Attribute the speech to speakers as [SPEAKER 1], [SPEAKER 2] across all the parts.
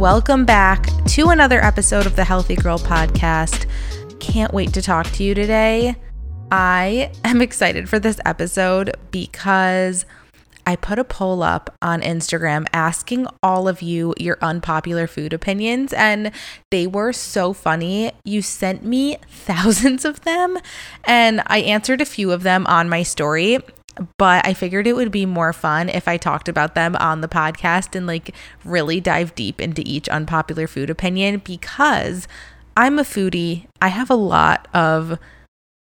[SPEAKER 1] Welcome back to another episode of the Healthy Girl Podcast. Can't wait to talk to you today. I am excited for this episode because I put a poll up on Instagram asking all of you your unpopular food opinions, and they were so funny. You sent me thousands of them, and I answered a few of them on my story but I figured it would be more fun if I talked about them on the podcast and like really dive deep into each unpopular food opinion because I'm a foodie. I have a lot of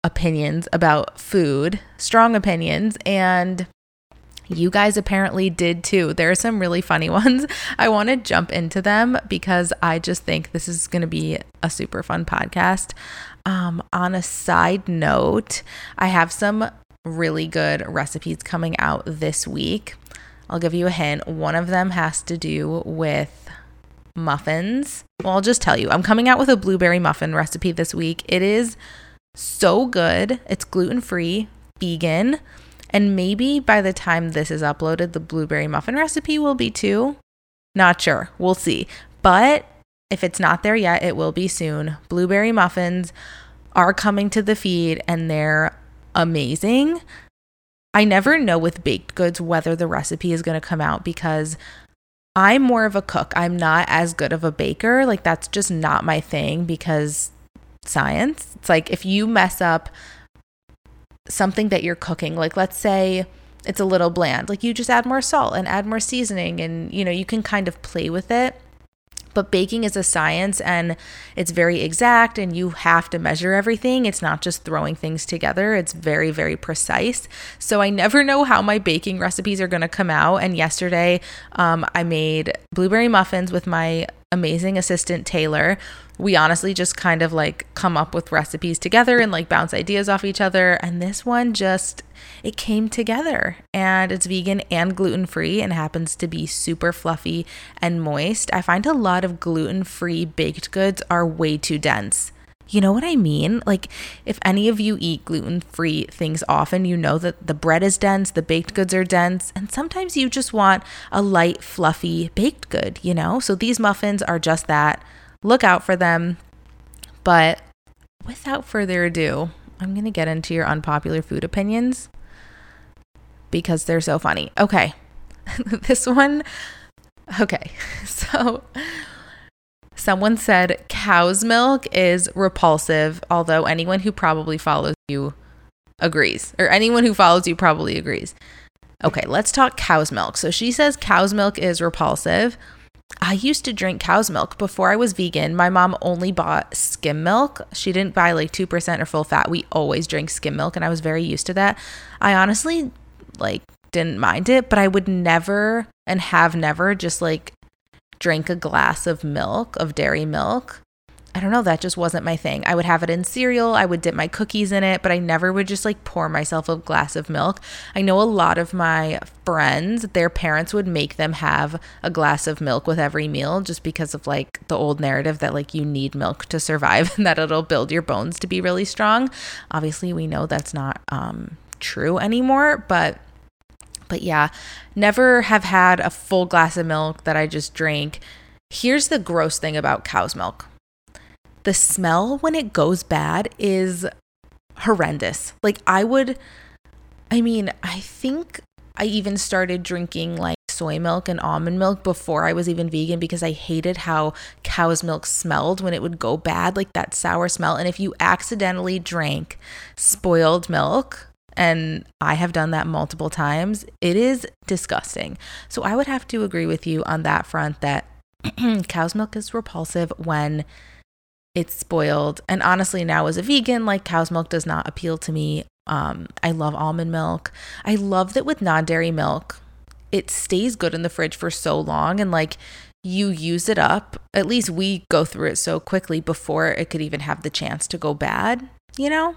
[SPEAKER 1] opinions about food, strong opinions, and you guys apparently did too. There are some really funny ones. I want to jump into them because I just think this is going to be a super fun podcast. Um, on a side note, I have some really good recipes coming out this week. I'll give you a hint. One of them has to do with muffins. Well, I'll just tell you, I'm coming out with a blueberry muffin recipe this week. It is so good. It's gluten free, vegan, and maybe by the time this is uploaded, the blueberry muffin recipe will be too. Not sure. We'll see. But if it's not there yet, it will be soon. Blueberry muffins are coming to the feed and they're amazing. I never know with baked goods whether the recipe is going to come out because I'm more of a cook. I'm not as good of a baker. Like, that's just not my thing because science. It's like if you mess up something that you're cooking, like, let's say, it's a little bland. Like you just add more salt and add more seasoning and you know, you can kind of play with it. But baking is a science and it's very exact, and you have to measure everything. It's not just throwing things together, it's very, very precise. So I never know how my baking recipes are going to come out. And yesterday, um, I made blueberry muffins with my amazing assistant, Taylor we honestly just kind of like come up with recipes together and like bounce ideas off each other and this one just it came together and it's vegan and gluten free and happens to be super fluffy and moist i find a lot of gluten free baked goods are way too dense you know what I mean? Like, if any of you eat gluten free things often, you know that the bread is dense, the baked goods are dense, and sometimes you just want a light, fluffy baked good, you know? So these muffins are just that look out for them. But without further ado, I'm going to get into your unpopular food opinions because they're so funny. Okay. this one, okay. So someone said cow's milk is repulsive, although anyone who probably follows you agrees, or anyone who follows you probably agrees. Okay, let's talk cow's milk. So she says cow's milk is repulsive. I used to drink cow's milk before I was vegan. My mom only bought skim milk. She didn't buy like 2% or full fat. We always drink skim milk and I was very used to that. I honestly like didn't mind it, but I would never and have never just like drink a glass of milk, of dairy milk I don't know, that just wasn't my thing. I would have it in cereal, I would dip my cookies in it, but I never would just like pour myself a glass of milk. I know a lot of my friends, their parents would make them have a glass of milk with every meal just because of like the old narrative that like you need milk to survive and that it'll build your bones to be really strong. Obviously, we know that's not um, true anymore, but but yeah, never have had a full glass of milk that I just drank. Here's the gross thing about cow's milk the smell when it goes bad is horrendous. Like, I would, I mean, I think I even started drinking like soy milk and almond milk before I was even vegan because I hated how cow's milk smelled when it would go bad, like that sour smell. And if you accidentally drank spoiled milk, and I have done that multiple times, it is disgusting. So I would have to agree with you on that front that cow's milk is repulsive when it's spoiled. And honestly, now as a vegan, like cow's milk does not appeal to me. Um, I love almond milk. I love that with non dairy milk, it stays good in the fridge for so long and like you use it up. At least we go through it so quickly before it could even have the chance to go bad, you know?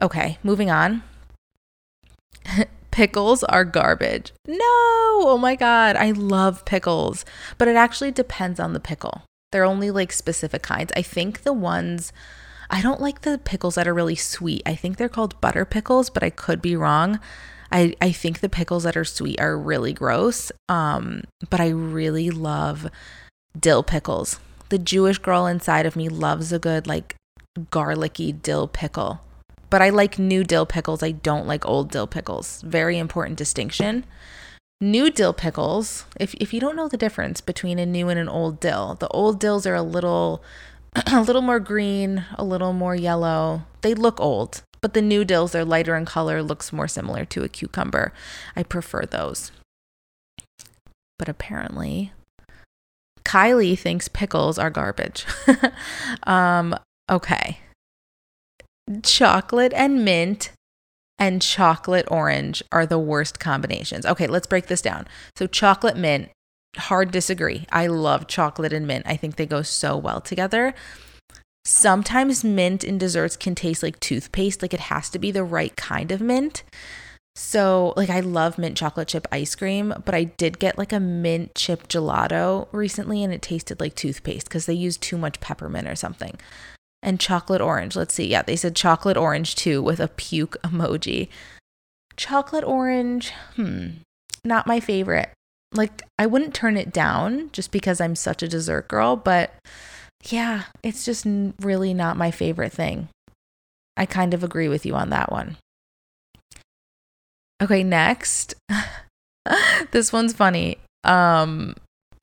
[SPEAKER 1] Okay, moving on. pickles are garbage. No, oh my God, I love pickles, but it actually depends on the pickle. They're only like specific kinds. I think the ones I don't like the pickles that are really sweet. I think they're called butter pickles, but I could be wrong. I, I think the pickles that are sweet are really gross. Um, but I really love dill pickles. The Jewish girl inside of me loves a good, like, garlicky dill pickle. But I like new dill pickles. I don't like old dill pickles. Very important distinction. New dill pickles, if, if you don't know the difference between a new and an old dill, the old dills are a little a little more green, a little more yellow. They look old, but the new dills are lighter in color, looks more similar to a cucumber. I prefer those. But apparently, Kylie thinks pickles are garbage. um, okay. Chocolate and mint and chocolate orange are the worst combinations. Okay, let's break this down. So, chocolate mint, hard disagree. I love chocolate and mint. I think they go so well together. Sometimes mint in desserts can taste like toothpaste, like it has to be the right kind of mint. So, like, I love mint chocolate chip ice cream, but I did get like a mint chip gelato recently and it tasted like toothpaste because they used too much peppermint or something. And chocolate orange, let's see. Yeah, they said chocolate orange too with a puke emoji. Chocolate orange, hmm, not my favorite like I wouldn't turn it down just because I'm such a dessert girl, but yeah, it's just really not my favorite thing. I kind of agree with you on that one. Okay, next. this one's funny. Um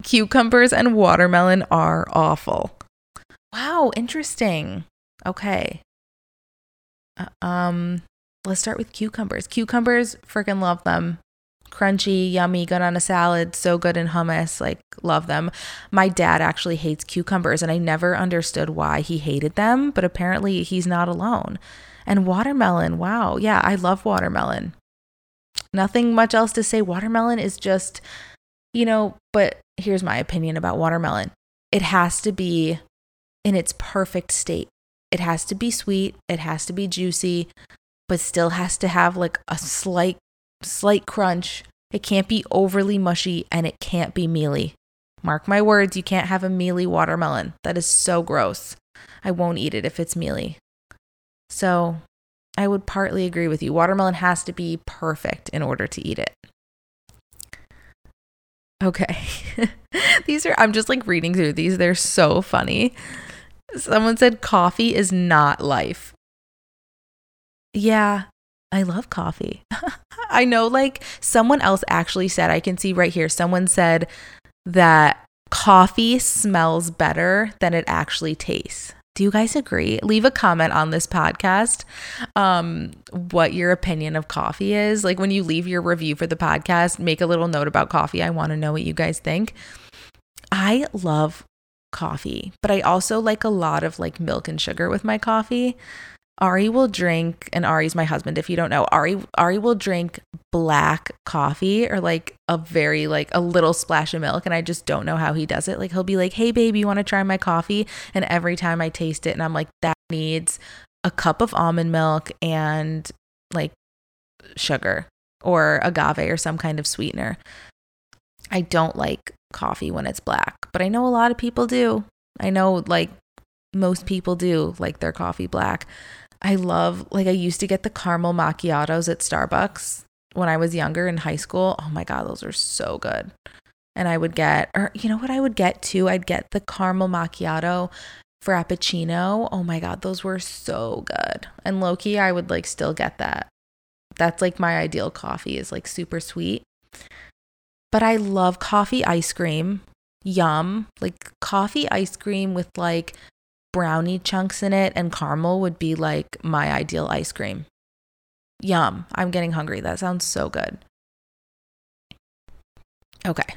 [SPEAKER 1] cucumbers and watermelon are awful. Wow, interesting. Okay. Uh, um let's start with cucumbers. Cucumbers freaking love them crunchy, yummy, good on a salad, so good in hummus. Like, love them. My dad actually hates cucumbers, and I never understood why he hated them, but apparently he's not alone. And watermelon, wow. Yeah, I love watermelon. Nothing much else to say. Watermelon is just, you know, but here's my opinion about watermelon it has to be in its perfect state. It has to be sweet, it has to be juicy, but still has to have like a slight slight crunch. It can't be overly mushy and it can't be mealy. Mark my words, you can't have a mealy watermelon. That is so gross. I won't eat it if it's mealy. So I would partly agree with you. Watermelon has to be perfect in order to eat it. Okay. these are, I'm just like reading through these. They're so funny. Someone said coffee is not life. Yeah, I love coffee. I know, like, someone else actually said, I can see right here, someone said that coffee smells better than it actually tastes. Do you guys agree? Leave a comment on this podcast um, what your opinion of coffee is. Like when you leave your review for the podcast, make a little note about coffee. I want to know what you guys think. I love coffee, but I also like a lot of like milk and sugar with my coffee. Ari will drink, and Ari's my husband. If you don't know, Ari Ari will drink black coffee or like a very like a little splash of milk, and I just don't know how he does it. Like he'll be like, "Hey, baby, you want to try my coffee?" And every time I taste it, and I'm like, "That needs a cup of almond milk and like sugar or agave or some kind of sweetener." I don't like coffee when it's black, but I know a lot of people do. I know like most people do like their coffee black. I love, like, I used to get the caramel macchiatos at Starbucks when I was younger in high school. Oh my God, those are so good. And I would get, or you know what I would get too? I'd get the caramel macchiato frappuccino. Oh my God, those were so good. And Loki, I would like still get that. That's like my ideal coffee is like super sweet. But I love coffee ice cream. Yum. Like coffee ice cream with like brownie chunks in it and caramel would be like my ideal ice cream. Yum. I'm getting hungry. That sounds so good. Okay.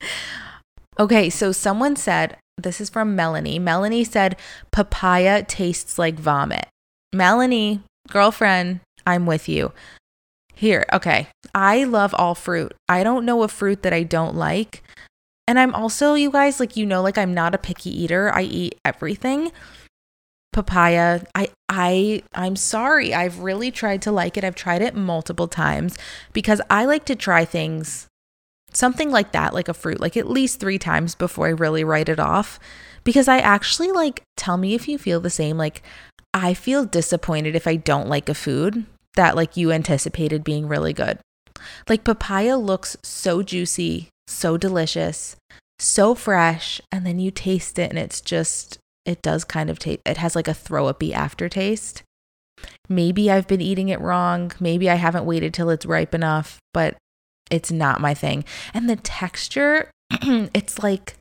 [SPEAKER 1] okay, so someone said, this is from Melanie. Melanie said, papaya tastes like vomit. Melanie, girlfriend, I'm with you. Here, okay. I love all fruit. I don't know a fruit that I don't like. And I'm also, you guys, like, you know, like I'm not a picky eater. I eat everything. Papaya, I, I, I'm sorry. I've really tried to like it. I've tried it multiple times because I like to try things, something like that, like a fruit, like at least three times before I really write it off. Because I actually like, tell me if you feel the same. Like, I feel disappointed if I don't like a food. That like you anticipated being really good. Like papaya looks so juicy, so delicious, so fresh, and then you taste it and it's just it does kind of taste it has like a throw upy aftertaste. Maybe I've been eating it wrong. Maybe I haven't waited till it's ripe enough, but it's not my thing. And the texture, it's like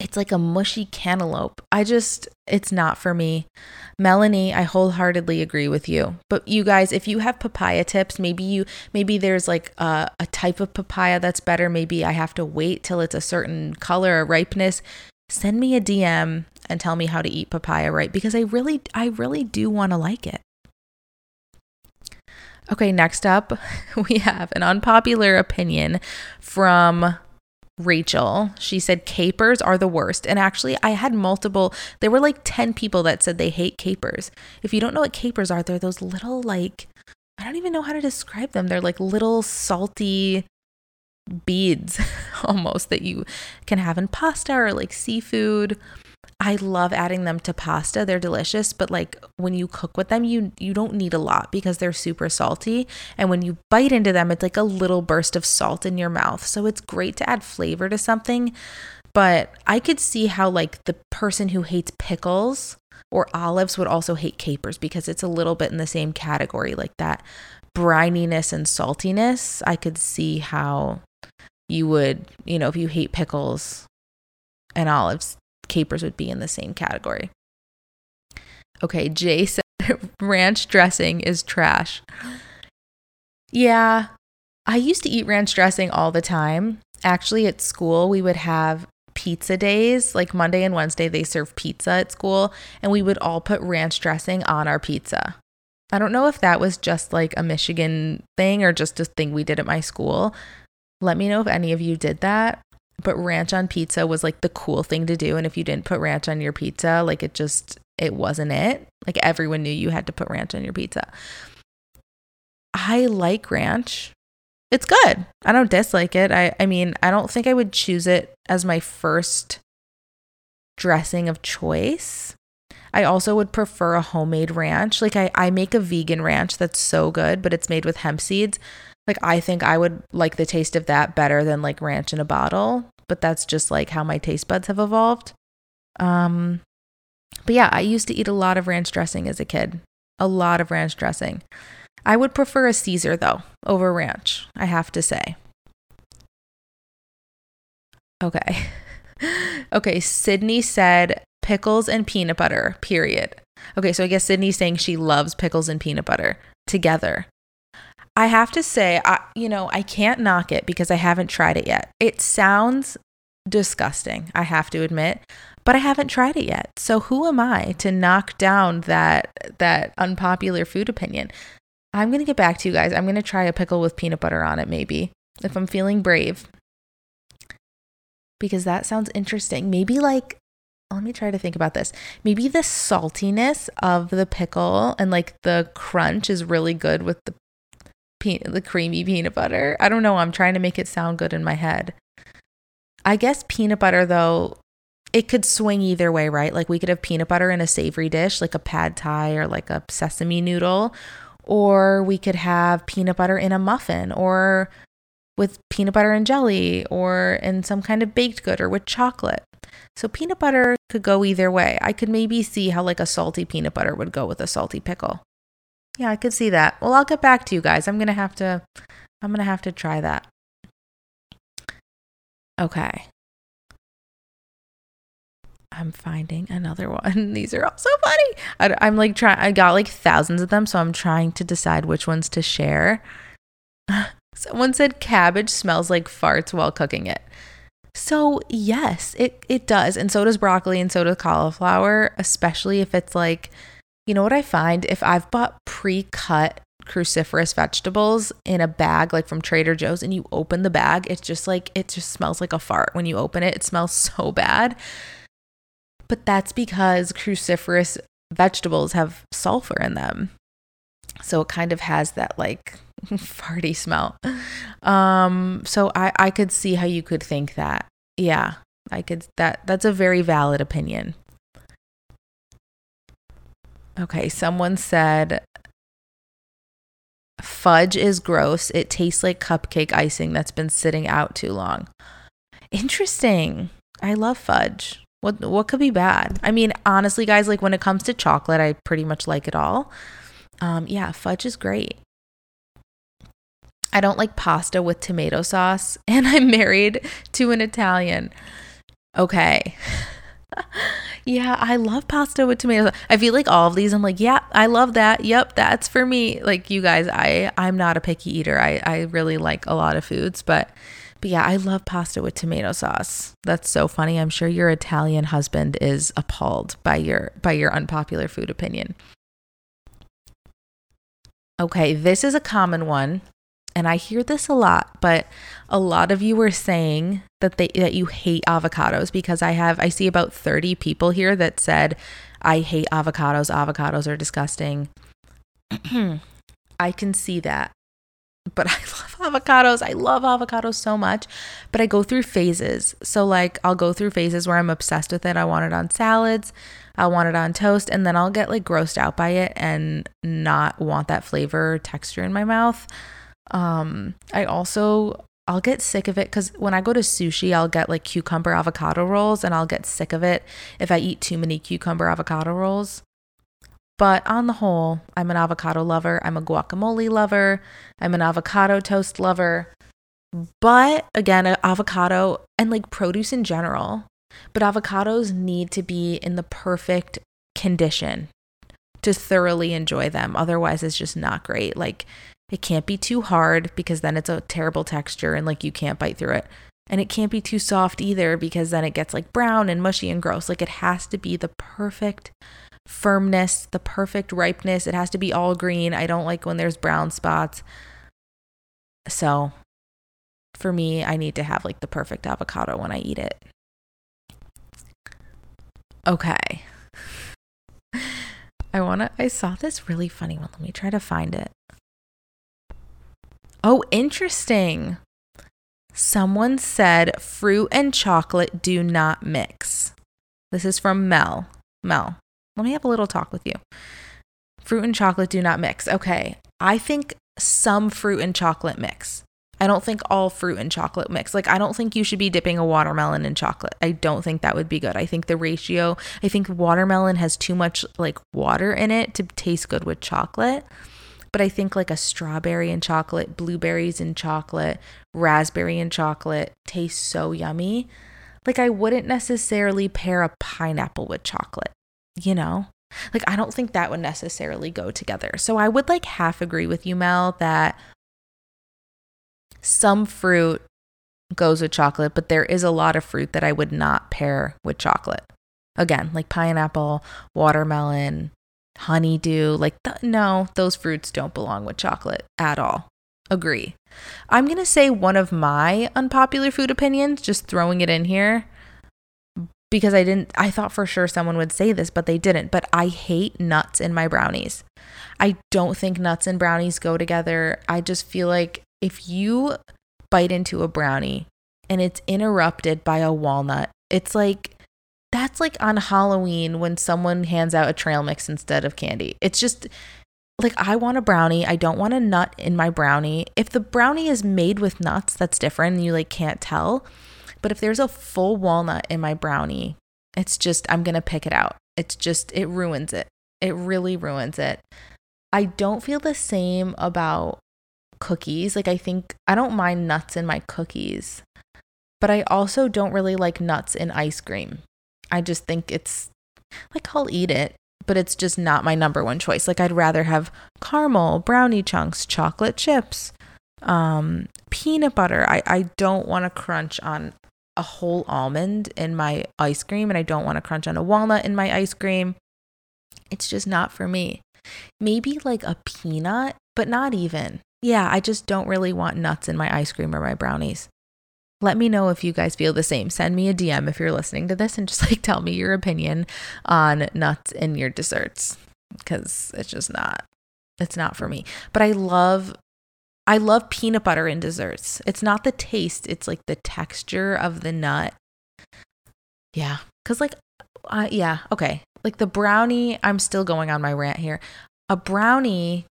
[SPEAKER 1] it's like a mushy cantaloupe. I just, it's not for me. Melanie, I wholeheartedly agree with you. But you guys, if you have papaya tips, maybe you, maybe there's like a, a type of papaya that's better. Maybe I have to wait till it's a certain color or ripeness. Send me a DM and tell me how to eat papaya right because I really, I really do want to like it. Okay, next up, we have an unpopular opinion from Rachel. She said capers are the worst. And actually, I had multiple, there were like 10 people that said they hate capers. If you don't know what capers are, they're those little, like, I don't even know how to describe them. They're like little salty beads almost that you can have in pasta or like seafood. I love adding them to pasta. They're delicious, but like when you cook with them, you you don't need a lot because they're super salty. And when you bite into them, it's like a little burst of salt in your mouth. So it's great to add flavor to something. But I could see how like the person who hates pickles or olives would also hate capers because it's a little bit in the same category like that brininess and saltiness. I could see how you would, you know, if you hate pickles and olives, capers would be in the same category. Okay, Jay said ranch dressing is trash. Yeah, I used to eat ranch dressing all the time. Actually, at school, we would have pizza days. Like Monday and Wednesday, they serve pizza at school, and we would all put ranch dressing on our pizza. I don't know if that was just like a Michigan thing or just a thing we did at my school. Let me know if any of you did that but ranch on pizza was like the cool thing to do and if you didn't put ranch on your pizza like it just it wasn't it. Like everyone knew you had to put ranch on your pizza. I like ranch. It's good. I don't dislike it. I i mean i don't think i would choose it as my first dressing of choice. I also would prefer a homemade ranch. Like I, I make a vegan ranch that's so good, but it's made with hemp seeds. Like I think I would like the taste of that better than like ranch in a bottle, but that's just like how my taste buds have evolved. Um but yeah, I used to eat a lot of ranch dressing as a kid. A lot of ranch dressing. I would prefer a Caesar though over ranch, I have to say. Okay. okay, Sydney said pickles and peanut butter, period. Okay, so I guess Sydney's saying she loves pickles and peanut butter together. I have to say, I, you know, I can't knock it because I haven't tried it yet. It sounds disgusting, I have to admit, but I haven't tried it yet. So who am I to knock down that that unpopular food opinion? I'm going to get back to you guys. I'm going to try a pickle with peanut butter on it maybe if I'm feeling brave. Because that sounds interesting. Maybe like let me try to think about this. Maybe the saltiness of the pickle and like the crunch is really good with the pe- the creamy peanut butter. I don't know. I'm trying to make it sound good in my head. I guess peanut butter, though, it could swing either way, right? Like we could have peanut butter in a savory dish, like a pad thai or like a sesame noodle, or we could have peanut butter in a muffin or with peanut butter and jelly or in some kind of baked good or with chocolate. So peanut butter could go either way. I could maybe see how like a salty peanut butter would go with a salty pickle. Yeah, I could see that. Well, I'll get back to you guys. I'm going to have to I'm going to have to try that. Okay. I'm finding another one. These are all so funny. I, am like trying, I got like thousands of them, so I'm trying to decide which ones to share. Someone said cabbage smells like farts while cooking it. So, yes, it, it does. And so does broccoli and so does cauliflower, especially if it's like you know what I find? If I've bought pre cut cruciferous vegetables in a bag, like from Trader Joe's, and you open the bag, it's just like, it just smells like a fart. When you open it, it smells so bad. But that's because cruciferous vegetables have sulfur in them. So it kind of has that like farty smell. Um, so I, I could see how you could think that. Yeah, I could that that's a very valid opinion. Okay, someone said Fudge is gross. It tastes like cupcake icing that's been sitting out too long. Interesting. I love fudge. What what could be bad? I mean, honestly, guys, like when it comes to chocolate, I pretty much like it all. Um, yeah, fudge is great. I don't like pasta with tomato sauce, and I'm married to an Italian. Okay. yeah, I love pasta with tomato. I feel like all of these, I'm like, yeah, I love that. Yep, that's for me. Like you guys, I I'm not a picky eater. I I really like a lot of foods, but but yeah, I love pasta with tomato sauce. That's so funny. I'm sure your Italian husband is appalled by your by your unpopular food opinion. Okay, this is a common one and I hear this a lot, but a lot of you were saying that they that you hate avocados because I have I see about 30 people here that said I hate avocados. Avocados are disgusting. I can see that but I love avocados. I love avocados so much, but I go through phases. So, like, I'll go through phases where I'm obsessed with it. I want it on salads, I want it on toast, and then I'll get like grossed out by it and not want that flavor texture in my mouth. Um, I also I'll get sick of it because when I go to sushi, I'll get like cucumber avocado rolls and I'll get sick of it if I eat too many cucumber avocado rolls. But on the whole, I'm an avocado lover. I'm a guacamole lover. I'm an avocado toast lover. But again, avocado and like produce in general, but avocados need to be in the perfect condition to thoroughly enjoy them. Otherwise, it's just not great. Like, it can't be too hard because then it's a terrible texture and like you can't bite through it. And it can't be too soft either because then it gets like brown and mushy and gross. Like, it has to be the perfect firmness, the perfect ripeness. It has to be all green. I don't like when there's brown spots. So for me, I need to have like the perfect avocado when I eat it. Okay. I want to I saw this really funny one. Let me try to find it. Oh, interesting. Someone said fruit and chocolate do not mix. This is from Mel. Mel, let me have a little talk with you. Fruit and chocolate do not mix. Okay. I think some fruit and chocolate mix. I don't think all fruit and chocolate mix. Like, I don't think you should be dipping a watermelon in chocolate. I don't think that would be good. I think the ratio, I think watermelon has too much like water in it to taste good with chocolate. But I think like a strawberry and chocolate, blueberries and chocolate, raspberry and chocolate tastes so yummy. Like, I wouldn't necessarily pair a pineapple with chocolate you know? Like, I don't think that would necessarily go together. So I would like half agree with you, Mel, that some fruit goes with chocolate, but there is a lot of fruit that I would not pair with chocolate. Again, like pineapple, watermelon, honeydew. Like, th- no, those fruits don't belong with chocolate at all. Agree. I'm going to say one of my unpopular food opinions, just throwing it in here, because I didn't, I thought for sure someone would say this, but they didn't. But I hate nuts in my brownies. I don't think nuts and brownies go together. I just feel like if you bite into a brownie and it's interrupted by a walnut, it's like, that's like on Halloween when someone hands out a trail mix instead of candy. It's just like I want a brownie. I don't want a nut in my brownie. If the brownie is made with nuts, that's different you like can't tell. But if there's a full walnut in my brownie, it's just, I'm going to pick it out. It's just, it ruins it. It really ruins it. I don't feel the same about cookies. Like, I think I don't mind nuts in my cookies, but I also don't really like nuts in ice cream. I just think it's like I'll eat it, but it's just not my number one choice. Like, I'd rather have caramel, brownie chunks, chocolate chips, um, peanut butter. I, I don't want to crunch on a whole almond in my ice cream and I don't want to crunch on a walnut in my ice cream. It's just not for me. Maybe like a peanut, but not even. Yeah, I just don't really want nuts in my ice cream or my brownies. Let me know if you guys feel the same. Send me a DM if you're listening to this and just like tell me your opinion on nuts in your desserts because it's just not it's not for me. But I love I love peanut butter in desserts. It's not the taste, it's like the texture of the nut. Yeah. Cause like, uh, yeah, okay. Like the brownie, I'm still going on my rant here. A brownie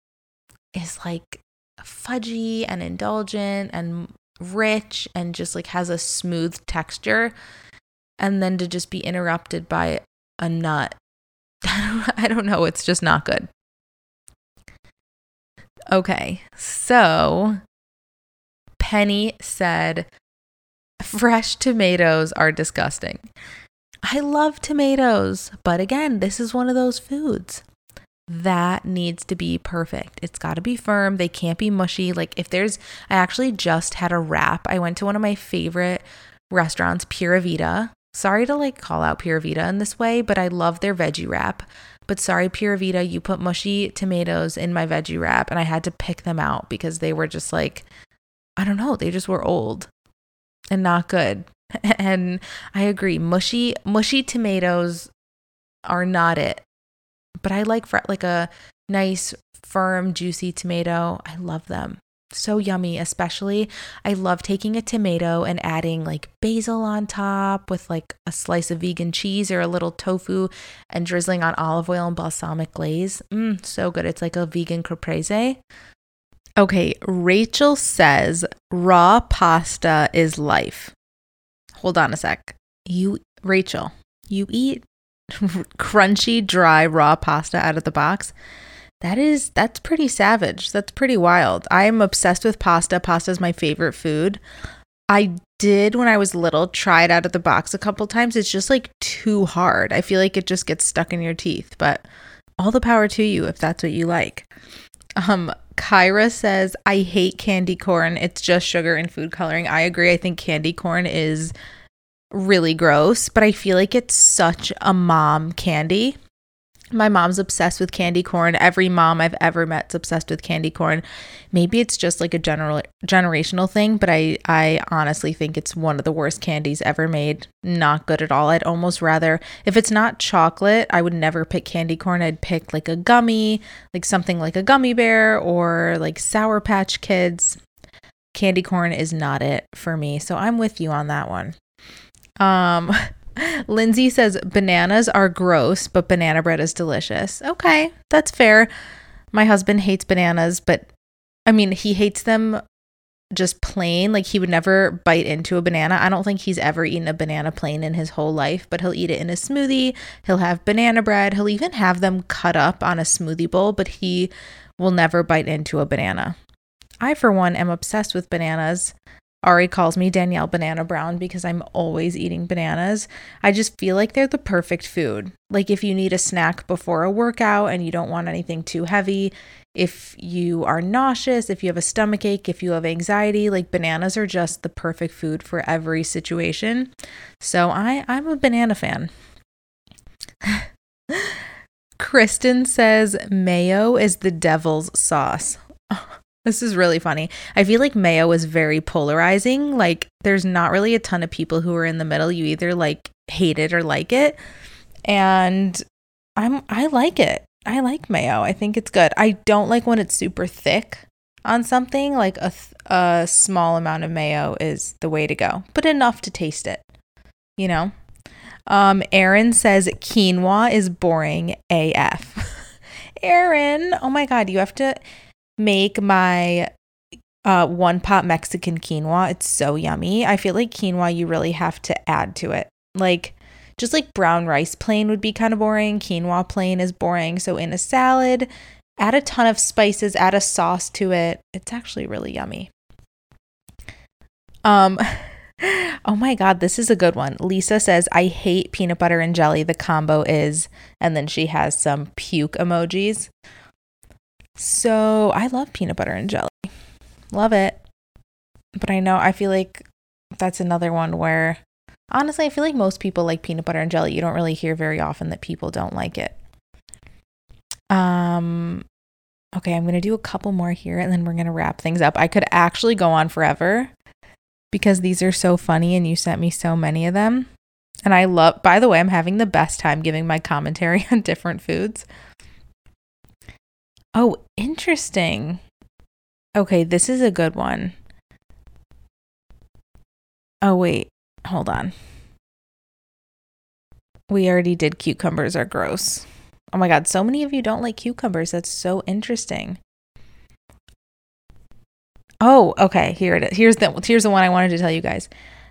[SPEAKER 1] is like fudgy and indulgent and rich and just like has a smooth texture. And then to just be interrupted by a nut. I don't know. It's just not good. Okay. So Penny said, fresh tomatoes are disgusting. I love tomatoes, but again, this is one of those foods that needs to be perfect. It's got to be firm. They can't be mushy. Like if there's I actually just had a wrap. I went to one of my favorite restaurants, Pura Vida. Sorry to like call out Pura Vida in this way, but I love their veggie wrap. But sorry Pura Vida, you put mushy tomatoes in my veggie wrap and I had to pick them out because they were just like I don't know, they just were old and not good. And I agree, mushy mushy tomatoes are not it but I like fr- like a nice firm juicy tomato. I love them. So yummy, especially I love taking a tomato and adding like basil on top with like a slice of vegan cheese or a little tofu and drizzling on olive oil and balsamic glaze. Mmm, so good. It's like a vegan caprese. Okay, Rachel says raw pasta is life. Hold on a sec. You, Rachel, you eat crunchy, dry, raw pasta out of the box. That is that's pretty savage. That's pretty wild. I'm obsessed with pasta. Pasta is my favorite food. I did when I was little try it out of the box a couple times. It's just like too hard. I feel like it just gets stuck in your teeth, but all the power to you if that's what you like. Um Kyra says, I hate candy corn. It's just sugar and food coloring. I agree. I think candy corn is really gross, but I feel like it's such a mom candy. My mom's obsessed with candy corn. Every mom I've ever met's obsessed with candy corn. Maybe it's just like a general generational thing, but I I honestly think it's one of the worst candies ever made. Not good at all. I'd almost rather if it's not chocolate, I would never pick candy corn. I'd pick like a gummy, like something like a gummy bear or like Sour Patch Kids. Candy corn is not it for me. So I'm with you on that one. Um, Lindsay says bananas are gross, but banana bread is delicious. Okay, that's fair. My husband hates bananas, but I mean, he hates them just plain. Like he would never bite into a banana. I don't think he's ever eaten a banana plain in his whole life, but he'll eat it in a smoothie. He'll have banana bread. He'll even have them cut up on a smoothie bowl, but he will never bite into a banana. I, for one, am obsessed with bananas. Ari calls me Danielle Banana Brown because I'm always eating bananas. I just feel like they're the perfect food. Like if you need a snack before a workout and you don't want anything too heavy, if you are nauseous, if you have a stomach ache, if you have anxiety, like bananas are just the perfect food for every situation. So I I'm a banana fan. Kristen says mayo is the devil's sauce. This is really funny. I feel like mayo is very polarizing. Like there's not really a ton of people who are in the middle. You either like hate it or like it. And I'm I like it. I like mayo. I think it's good. I don't like when it's super thick on something. Like a th- a small amount of mayo is the way to go, but enough to taste it. You know? Um Aaron says quinoa is boring AF. Aaron, oh my god, you have to make my uh, one pot Mexican quinoa. It's so yummy. I feel like quinoa, you really have to add to it. Like, just like brown rice plain would be kind of boring. Quinoa plain is boring. So, in a salad, add a ton of spices, add a sauce to it. It's actually really yummy. Um, oh my God, this is a good one. Lisa says, I hate peanut butter and jelly. The combo is, and then she has some puke emojis. So I love peanut butter and jelly. Love it. But I know I feel like that's another one where honestly, I feel like most people like peanut butter and jelly. You don't really hear very often that people don't like it. Um okay, I'm going to do a couple more here and then we're going to wrap things up. I could actually go on forever because these are so funny and you sent me so many of them. And I love by the way, I'm having the best time giving my commentary on different foods. Oh, interesting. Okay, this is a good one. Oh, wait. Hold on. We already did cucumbers are gross. Oh my god, so many of you don't like cucumbers. That's so interesting. Oh, okay. Here it is. Here's the here's the one I wanted to tell you guys.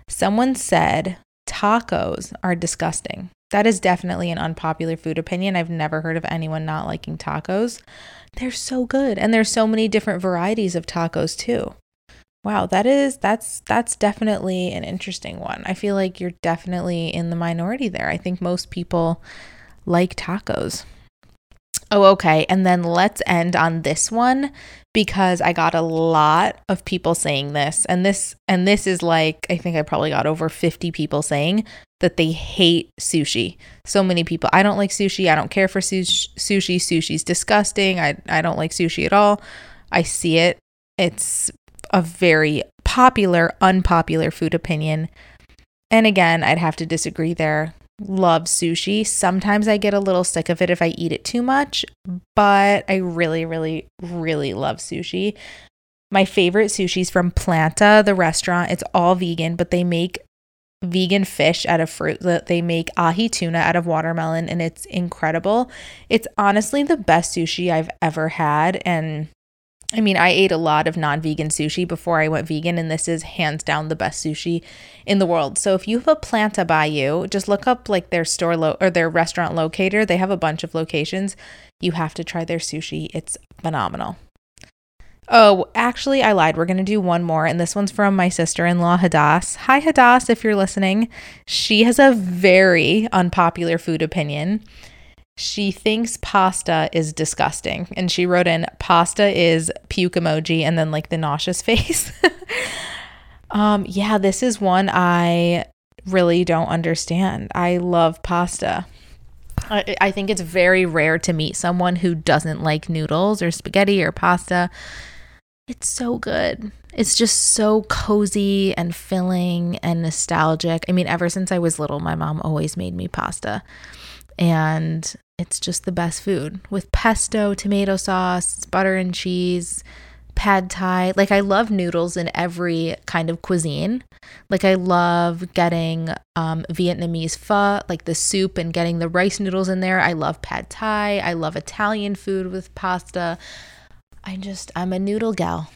[SPEAKER 1] Someone said tacos are disgusting. That is definitely an unpopular food opinion. I've never heard of anyone not liking tacos. They're so good and there's so many different varieties of tacos too. Wow, that is that's that's definitely an interesting one. I feel like you're definitely in the minority there. I think most people like tacos. Oh, okay. And then let's end on this one because I got a lot of people saying this. And this and this is like I think I probably got over 50 people saying that they hate sushi. So many people. I don't like sushi. I don't care for sushi. Sushi's disgusting. I I don't like sushi at all. I see it. It's a very popular unpopular food opinion. And again, I'd have to disagree there love sushi. Sometimes I get a little sick of it if I eat it too much, but I really, really, really love sushi. My favorite sushi is from Planta, the restaurant. It's all vegan, but they make vegan fish out of fruit. That they make ahi tuna out of watermelon, and it's incredible. It's honestly the best sushi I've ever had. And I mean, I ate a lot of non vegan sushi before I went vegan, and this is hands down the best sushi in the world. So if you have a planta by you, just look up like their store lo- or their restaurant locator. They have a bunch of locations. You have to try their sushi, it's phenomenal. Oh, actually, I lied. We're going to do one more, and this one's from my sister in law, Hadass. Hi, Hadass, if you're listening. She has a very unpopular food opinion she thinks pasta is disgusting. And she wrote in pasta is puke emoji and then like the nauseous face. um, yeah, this is one I really don't understand. I love pasta. I, I think it's very rare to meet someone who doesn't like noodles or spaghetti or pasta. It's so good. It's just so cozy and filling and nostalgic. I mean, ever since I was little, my mom always made me pasta. And it's just the best food with pesto, tomato sauce, butter and cheese, pad thai. Like I love noodles in every kind of cuisine. Like I love getting um, Vietnamese pho, like the soup, and getting the rice noodles in there. I love pad thai. I love Italian food with pasta. I just I'm a noodle gal.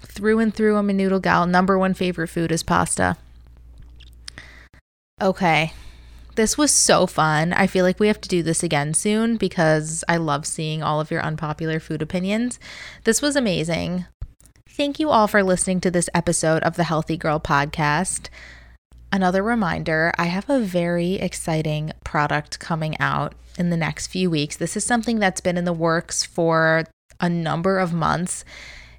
[SPEAKER 1] Through and through, I'm a noodle gal. Number one favorite food is pasta. Okay, this was so fun. I feel like we have to do this again soon because I love seeing all of your unpopular food opinions. This was amazing. Thank you all for listening to this episode of the Healthy Girl podcast. Another reminder I have a very exciting product coming out in the next few weeks. This is something that's been in the works for a number of months.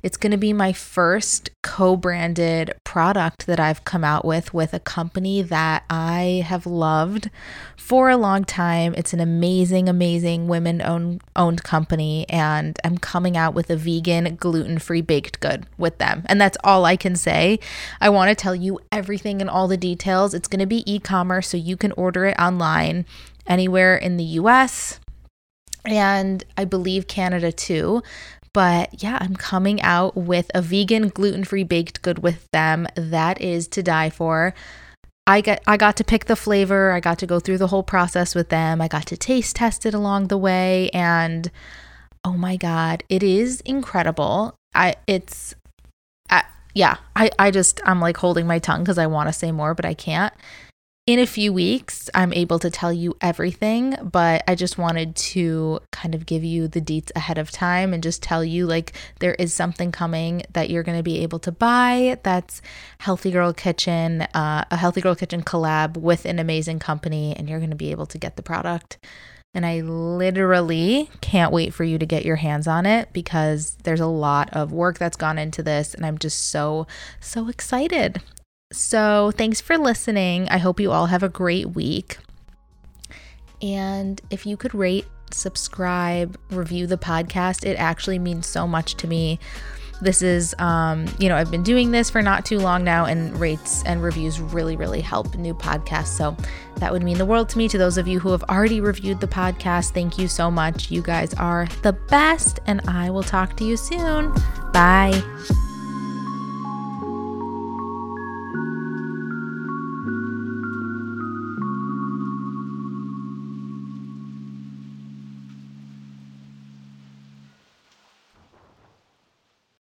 [SPEAKER 1] It's going to be my first co branded product that I've come out with with a company that I have loved for a long time. It's an amazing, amazing women owned, owned company, and I'm coming out with a vegan, gluten free baked good with them. And that's all I can say. I want to tell you everything and all the details. It's going to be e commerce, so you can order it online anywhere in the US and I believe Canada too. But yeah, I'm coming out with a vegan gluten free baked good with them that is to die for. I got I got to pick the flavor. I got to go through the whole process with them. I got to taste test it along the way and oh my god, it is incredible. I it's I, yeah, I I just I'm like holding my tongue cuz I want to say more but I can't in a few weeks, I'm able to tell you everything, but I just wanted to kind of give you the deets ahead of time and just tell you like there is something coming that you're going to be able to buy that's Healthy Girl Kitchen, uh, a Healthy Girl Kitchen collab with an amazing company, and you're going to be able to get the product. And I literally can't wait for you to get your hands on it because there's a lot of work that's gone into this, and I'm just so, so excited. So, thanks for listening. I hope you all have a great week. And if you could rate, subscribe, review the podcast, it actually means so much to me. This is, um, you know, I've been doing this for not too long now, and rates and reviews really, really help new podcasts. So that would mean the world to me. To those of you who have already reviewed the podcast, thank you so much. You guys are the best, and I will talk to you soon. Bye.